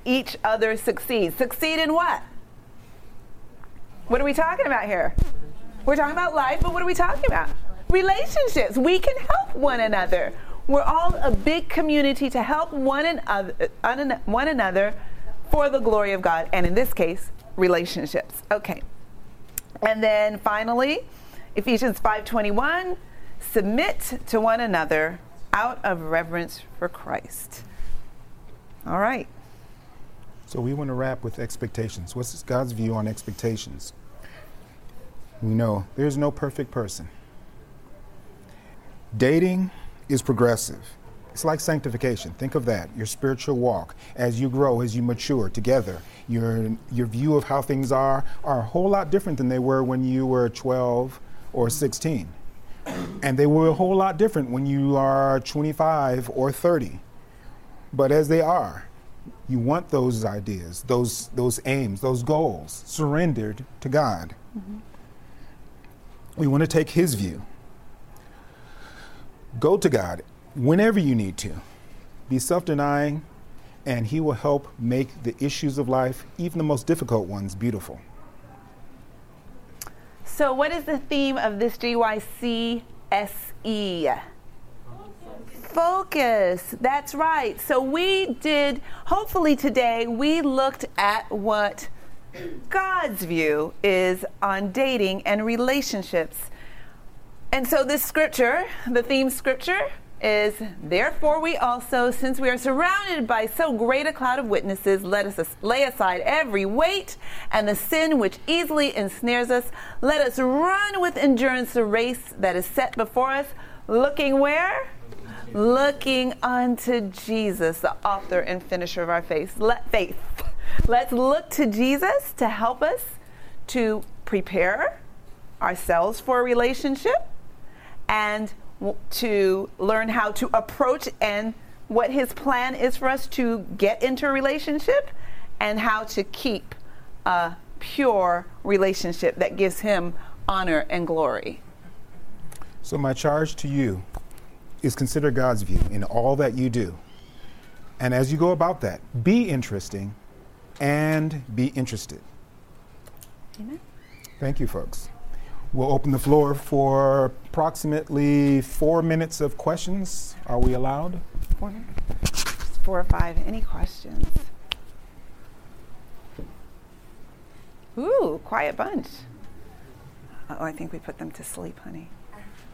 each other succeed. Succeed in what? What are we talking about here? We're talking about life, but what are we talking about? Relationships. We can help one another. We're all a big community to help one another, one another for the glory of God, and in this case, relationships. Okay. And then finally, Ephesians 5:21, submit to one another out of reverence for Christ. All right. So we want to wrap with expectations. What's God's view on expectations? We know there's no perfect person. Dating is progressive. It's like sanctification. Think of that. Your spiritual walk as you grow, as you mature together. Your your view of how things are are a whole lot different than they were when you were 12 or 16. And they were a whole lot different when you are 25 or 30. But as they are, you want those ideas, those those aims, those goals surrendered to God. Mm-hmm. We want to take his view. Go to God whenever you need to. Be self denying, and He will help make the issues of life, even the most difficult ones, beautiful. So, what is the theme of this GYCSE? Focus. That's right. So, we did, hopefully, today, we looked at what God's view is on dating and relationships. And so, this scripture, the theme scripture, is therefore we also, since we are surrounded by so great a cloud of witnesses, let us lay aside every weight and the sin which easily ensnares us. Let us run with endurance the race that is set before us, looking where? Looking unto Jesus, the author and finisher of our faith. Let faith. Let's look to Jesus to help us to prepare ourselves for a relationship and to learn how to approach and what his plan is for us to get into a relationship and how to keep a pure relationship that gives him honor and glory. So, my charge to you is consider God's view in all that you do. And as you go about that, be interesting and be interested. Amen. Thank you, folks. We'll open the floor for approximately four minutes of questions. Are we allowed? Four, four or five. Any questions? Ooh, quiet bunch. Oh, I think we put them to sleep, honey.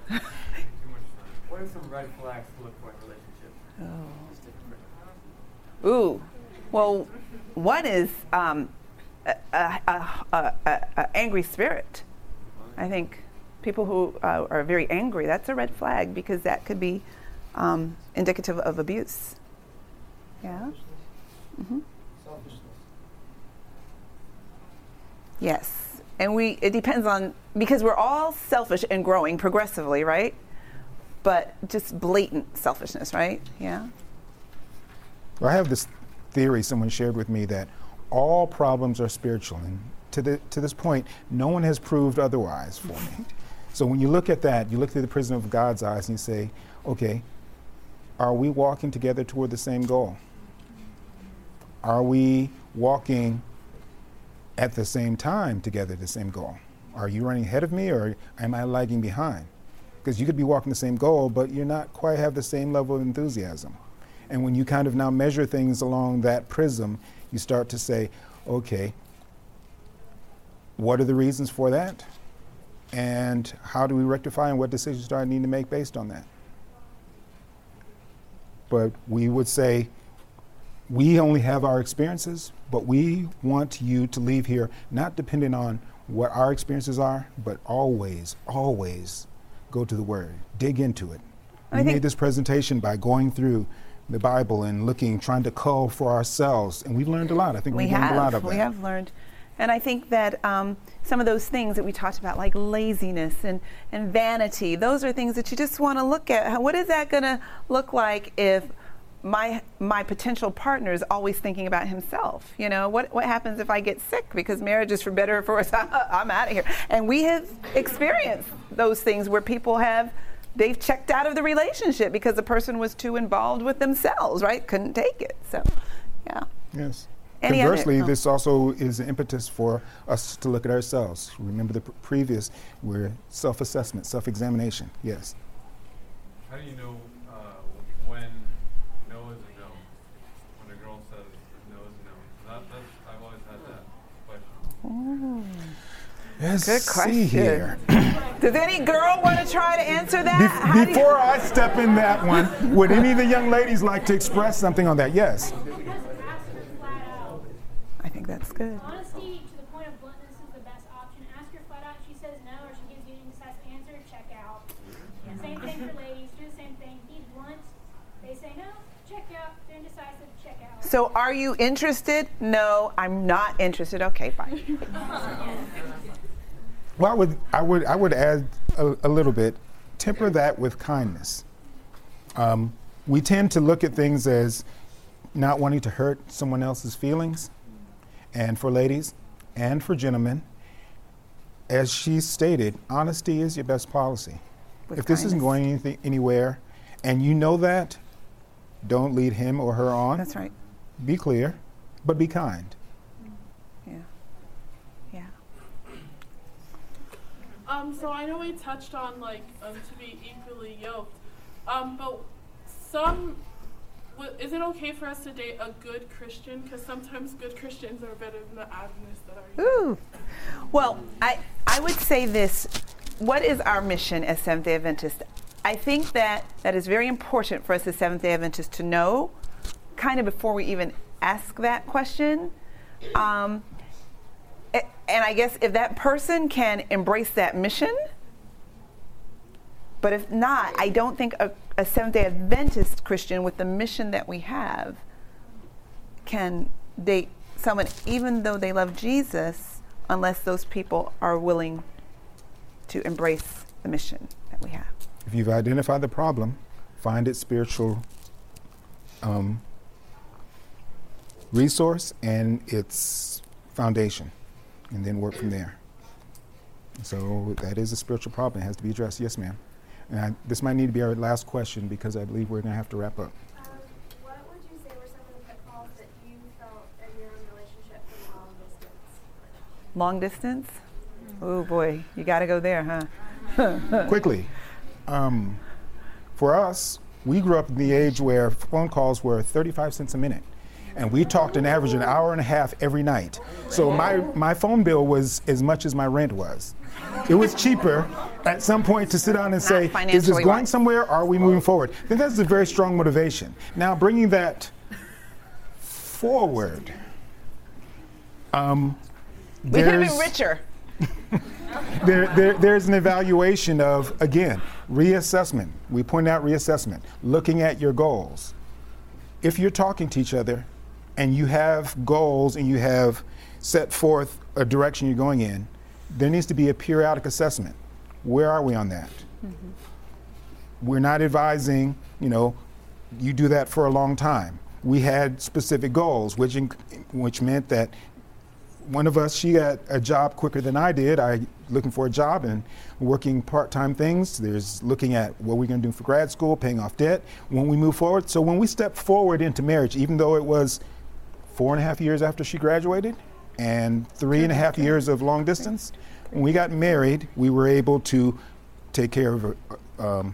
Too much time. What are some red flags to look for in relationships? Oh. Ooh, well, one is um, a, a, a, a, a angry spirit. I think people who uh, are very angry, that's a red flag because that could be um, indicative of abuse. Yeah? hmm Selfishness. Yes. And we, it depends on, because we're all selfish and growing progressively, right? But just blatant selfishness, right? Yeah? Well, I have this theory someone shared with me that all problems are spiritual. And to, the, to this point, no one has proved otherwise for me. So when you look at that, you look through the prism of God's eyes and you say, okay, are we walking together toward the same goal? Are we walking at the same time together the same goal? Are you running ahead of me or am I lagging behind? Because you could be walking the same goal, but you're not quite have the same level of enthusiasm. And when you kind of now measure things along that prism, you start to say, okay, what are the reasons for that? And how do we rectify and what decisions do I need to make based on that? But we would say, we only have our experiences, but we want you to leave here not dependent on what our experiences are, but always, always go to the Word, dig into it. I We made this presentation by going through the Bible and looking, trying to cull for ourselves, and we've learned a lot. I think we we've learned a lot of we that. have learned. And I think that um, some of those things that we talked about, like laziness and, and vanity, those are things that you just want to look at. What is that going to look like if my my potential partner is always thinking about himself? You know, what what happens if I get sick because marriage is for better or for worse? [LAUGHS] I'm out of here. And we have experienced those things where people have they've checked out of the relationship because the person was too involved with themselves, right? Couldn't take it. So, yeah. Yes. Any other- Conversely, oh. this also is an impetus for us to look at ourselves. Remember the pr- previous, where self-assessment, self-examination. Yes. How do you know uh, when no is a no? When a girl says no is a no? That, that's, I've always had that question. Let's Good see question. here. [COUGHS] Does any girl want to try to answer that? Bef- How you- before I step in that one, would any of the young ladies like to express something on that? Yes. Because ask her flat out. I think that's good. Honesty to the point of bluntness is the best option. Ask her flat out. She says no, or she gives you an indecisive answer. Check out. Same thing for ladies. Do the same thing. Be blunt. They say no. Check out. They're indecisive. Check out. So, are you interested? No, I'm not interested. Okay, fine. Well, I would, I would, I would add a, a little bit. Temper that with kindness. Um, we tend to look at things as not wanting to hurt someone else's feelings, and for ladies, and for gentlemen, as she stated, honesty is your best policy. With if this isn't going anything, anywhere, and you know that, don't lead him or her on. That's right. Be clear, but be kind. Yeah. Yeah. Um, so I know we touched on like um, to be equally yoked, um, but some w- is it okay for us to date a good Christian? Because sometimes good Christians are better than the Adventists that are. Ooh. Well, I, I would say this. What is our mission as Seventh day Adventists? I think that that is very important for us as Seventh day Adventists to know, kind of before we even ask that question. Um, and I guess if that person can embrace that mission, but if not, I don't think a, a Seventh day Adventist Christian with the mission that we have can date someone, even though they love Jesus, unless those people are willing to embrace the mission that we have. If you've identified the problem, find its spiritual um, resource and its foundation, and then work from there. So that is a spiritual problem. It has to be addressed. Yes, ma'am. And I, this might need to be our last question because I believe we're going to have to wrap up. Um, what would you say were some of the pitfalls that you felt in your own relationship from long distance? Long distance? Oh boy, you got to go there, huh? [LAUGHS] Quickly, um, for us, we grew up in the age where phone calls were 35 cents a minute. And we talked an average an hour and a half every night. So my, my phone bill was as much as my rent was. It was cheaper at some point to sit down and say, is this going somewhere? Or are we moving forward? I think that's a very strong motivation. Now, bringing that forward, um, We could have been there's- richer. [LAUGHS] there, there, there's an evaluation of, again, reassessment. We point out reassessment, looking at your goals. If you're talking to each other and you have goals and you have set forth a direction you're going in, there needs to be a periodic assessment. Where are we on that? Mm-hmm. We're not advising, you know, you do that for a long time. We had specific goals, which, which meant that one of us, she got a job quicker than I did. I looking for a job and working part-time things. There's looking at what we're going to do for grad school, paying off debt when we move forward. So when we step forward into marriage, even though it was four and a half years after she graduated and three and a half years of long distance, when we got married, we were able to take care of, um,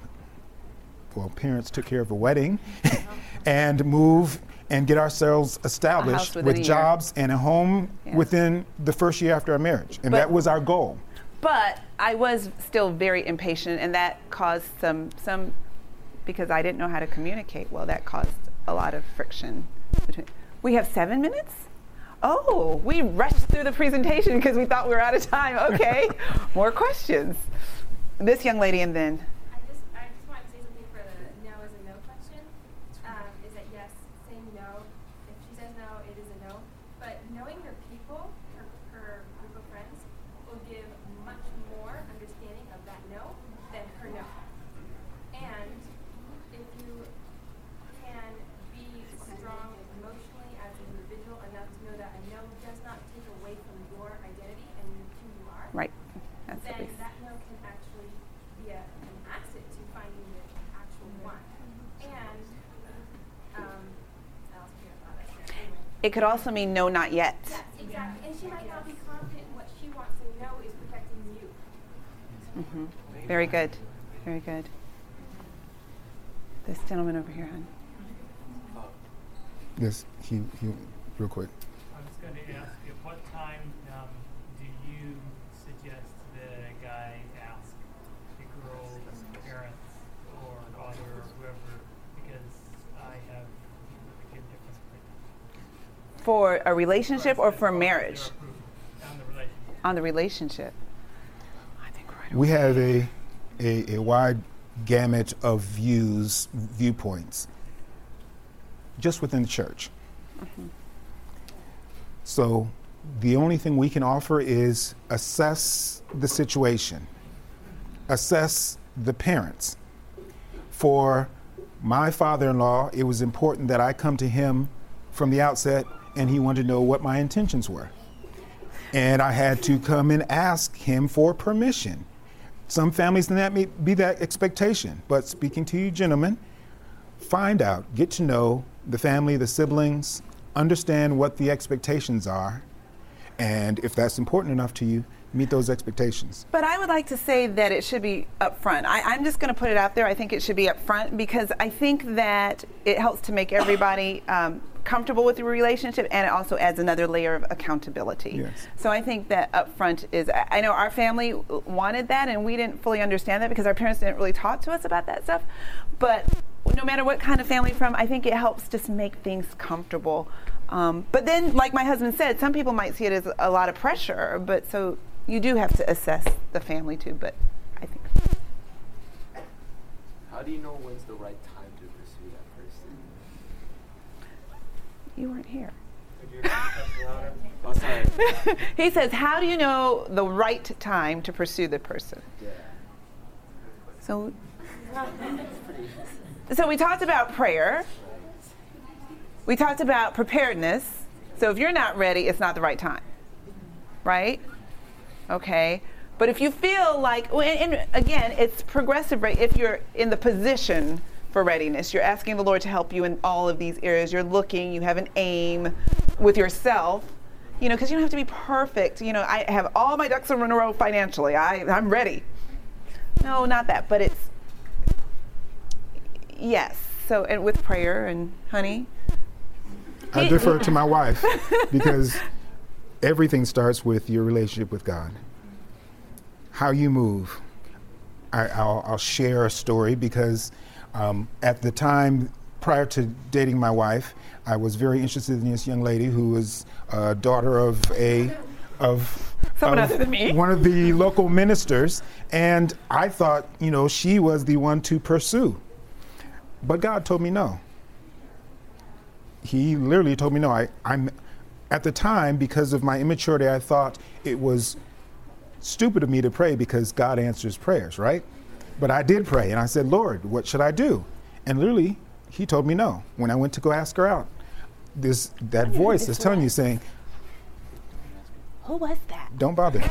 well, parents took care of a wedding [LAUGHS] and move and get ourselves established with jobs and a home Yeah. within the first year after our marriage. And But- that was our goal. But I was still very impatient, and that caused some some because I didn't know how to communicate well. That caused a lot of friction. Between. We have seven minutes. Oh, we rushed through the presentation because we thought we were out of time. Okay, [LAUGHS] more questions. This young lady, and then I just, I just wanted to say something for the no is a no question. Um, is that yes, saying no. If she says no, it is a no. But knowing her people, her, her group of friends, will give much more understanding of that no than her no. And if you can be strong emotionally as an individual enough to know that a no does not take away from your identity and who you are, right, that's at then least. that no can actually be a, an asset to finding the actual one. And, um, I also forget about that. Anyway. It could also mean no, not yet. Yes, exactly. And she might not be confident in what she wants to know is protecting you. hmm Very good, very good. This gentleman over here, hon. Yes, he, he real quick. I was going to ask you, what time um, do you suggest the guy ask the girl's parents or father or whoever? Because I have a big difference between For a relationship or for marriage? on the relationship. On the relationship. I think right. We have a, a, a wide gamut of views, viewpoints, just within the church. Mm-hmm. So the only thing we can offer is assess the situation, assess the parents. For my father in law, it was important that I come to him from the outset and he wanted to know what my intentions were. And I had to come and ask him for permission. Some families may be that expectation, but speaking to you gentlemen, find out, get to know the family, the siblings, understand what the expectations are, and if that's important enough to you, meet those expectations. But I would like to say that it should be upfront. I, I'm just going to put it out there. I think it should be upfront because I think that it helps to make everybody um, comfortable with the relationship and it also adds another layer of accountability. Yes. So I think that upfront is, I I know our family wanted that and we didn't fully understand that because our parents didn't really talk to us about that stuff. But no matter what kind of family from, I think it helps just make things comfortable. Um, but then, like my husband said, some people might see it as a lot of pressure, but so you do have to assess the family too. But I think How do you know when's the right time to pursue that person? You weren't here. [LAUGHS] [LAUGHS] He says, How do you know the right time to pursue the person? Yeah. So, so we talked about prayer. We talked about preparedness. So if you're not ready, it's not the right time. Right? Okay. But if you feel like, well, and, and again, it's progressive, right? If you're in the position for readiness, you're asking the Lord to help you in all of these areas. You're looking, you have an aim with yourself, you know, because you don't have to be perfect. You know, I have all my ducks in a row financially. I, I'm ready. No, not that, but it's yes. So, and with prayer and honey, I defer to my wife [LAUGHS] because everything starts with your relationship with God. How you move. I, I'll, I'll share a story because um, at the time prior to dating my wife, I was very interested in this young lady who was a daughter of a of Someone of other than me. one of the local ministers, and I thought, you know, she was the one to pursue. But God told me no. He literally told me no. I, I'm at the time because of my immaturity, I thought it was stupid of me to pray because God answers prayers, right? But I did pray, and I said, Lord, what should I do? And literally, He told me no. When I went to go ask her out, this that voice is telling you saying, Who was that? don't bother.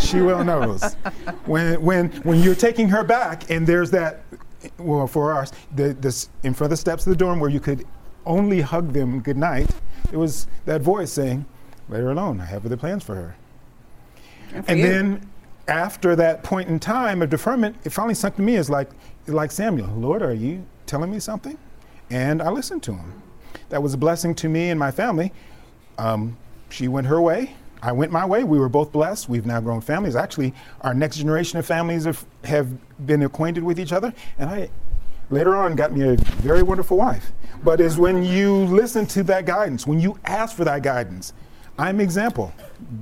she well knows. When when when you're taking her back and there's that well for us, the this in front of the steps of the dorm where you could only hug them goodnight, it was that voice saying, Let her alone. I have other plans for her. And you. then after that point in time of deferment, it finally sunk to me as like like Samuel, Lord, are you telling me something? And I listened to him. That was a blessing to me and my family. Um, she went her way. I went my way. We were both blessed. We've now grown families. Actually, our next generation of families have, have been acquainted with each other. And I later on got me a very wonderful wife. But it's when you listen to that guidance, when you ask for that guidance, I'm example.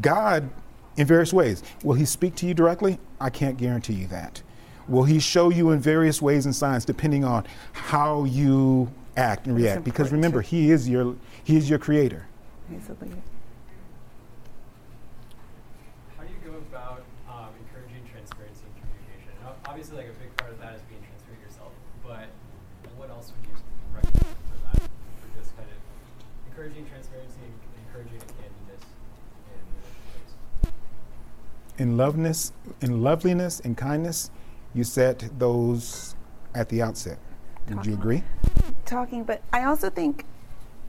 God, in various ways, will He speak to you directly? I can't guarantee you that. Will He show you in various ways and signs depending on how you act and react? Because remember. He is your He is your Creator. He's a leader. How do you go about um, encouraging transparency and communication? Now, obviously, like a big part of that is being transparent yourself, but what else would you recommend for that? For just kind of encouraging transparency and encouraging candidness in relationships. In loveness, in loveliness and kindness, you set those at the outset. Would you agree? talking, but I also think,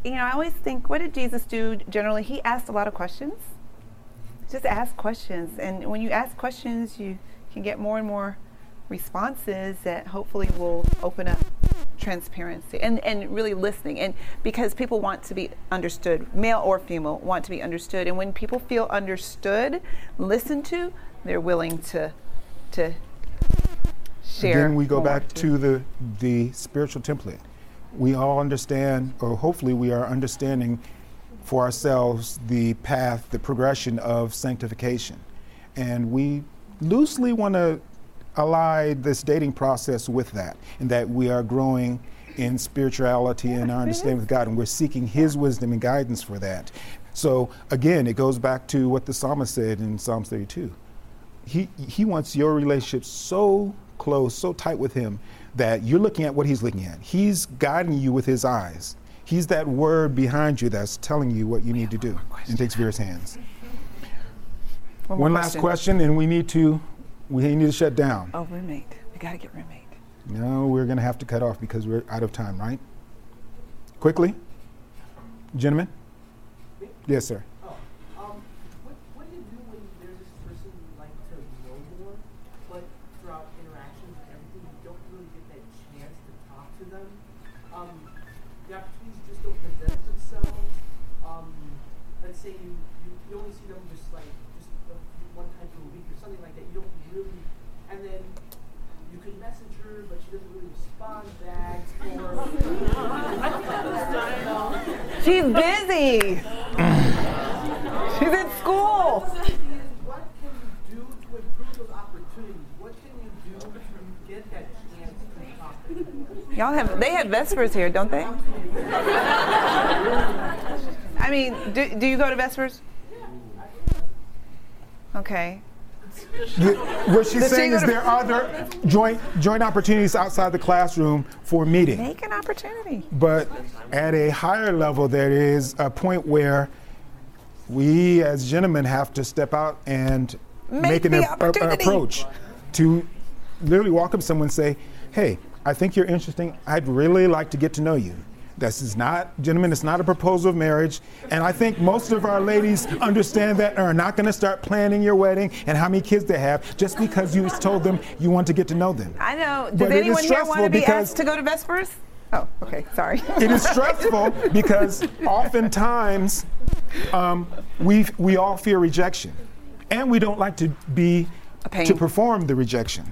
you know, I always think, what did Jesus do generally? He asked a lot of questions. Just ask questions. And when you ask questions, you can get more and more responses that hopefully will open up transparency and, and really listening. And because people want to be understood, male or female, want to be understood. And when people feel understood, listened to, they're willing to to share. Then we go back to the the spiritual template. We all understand, or hopefully we are understanding for ourselves the path, the progression of sanctification. And we loosely want to ally this dating process with that, and that we are growing in spirituality and our understanding with God, and we're seeking His wisdom and guidance for that. So again, it goes back to what the psalmist said in Psalms 32 he he wants your relationship so close, so tight with him that you're looking at what he's looking at. He's guiding you with his eyes. He's that word behind you that's telling you what you need to do and takes various hands. more One last question, and we need to we need to shut down. Oh, roommate. We got to get roommate. No, we're going to have to cut off because we're out of time, right? Quickly, gentlemen. Yes, sir. Oh, um, what, what do you do when there's this person you like to know more, but throughout interactions and everything, you don't really get that chance to talk to them? Um, the opportunities just don't present themselves. Um, let's say you, you, you only see them just like, just a few, one time per week or something like that. You don't really, and then you can message her, but she doesn't really respond back, or. She's busy. She's at school. What can you do to improve those opportunities? What can you do to get that chance to talk to them? Y'all have they have Vespers here, don't they? I mean, do, do you go to Vespers? Okay. The- what she's she saying is there are other joint joint opportunities outside the classroom for meeting. Make an opportunity. But at a higher level, there is a point where we as gentlemen have to step out and Make an the a- a- opportunity. approach to literally walk up to someone and say, Hey, I think you're interesting. I'd really like to get to know you. This is not, gentlemen, it's not a proposal of marriage. And I think most of our ladies understand that and are not going to start planning your wedding and how many kids they have just because you told them you want to get to know them. I know. Does But anyone here want to be asked to go to Vespers? Oh, okay, sorry. it is stressful because oftentimes um, we we all fear rejection, and we don't like to be to perform the rejection.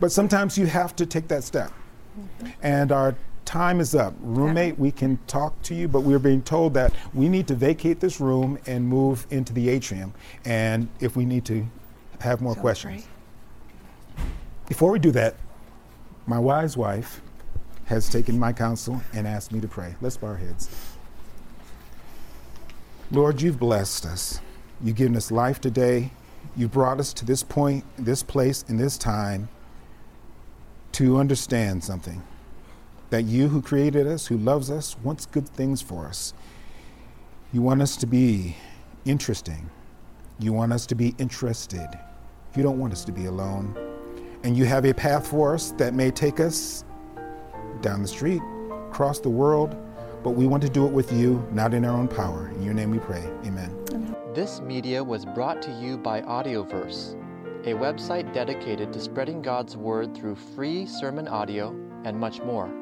But sometimes you have to take that step. And our time is up. Roommate, we can talk to you, but we're being told that we need to vacate this room and move into the atrium. And if we need to have more questions. Before we do that, my wise wife has taken my counsel and asked me to pray. Let's bow our heads. Lord, you've blessed us. You've given us life today. You brought us to this point, this place, in this time to understand something that you who created us, who loves us, wants good things for us. You want us to be interesting. You want us to be interested. You don't want us to be alone. And you have a path for us that may take us down the street, across the world, but we want to do it with you, not in our own power. In your name we pray. Amen. This media was brought to you by Audioverse, a website dedicated to spreading God's Word through free sermon audio and much more.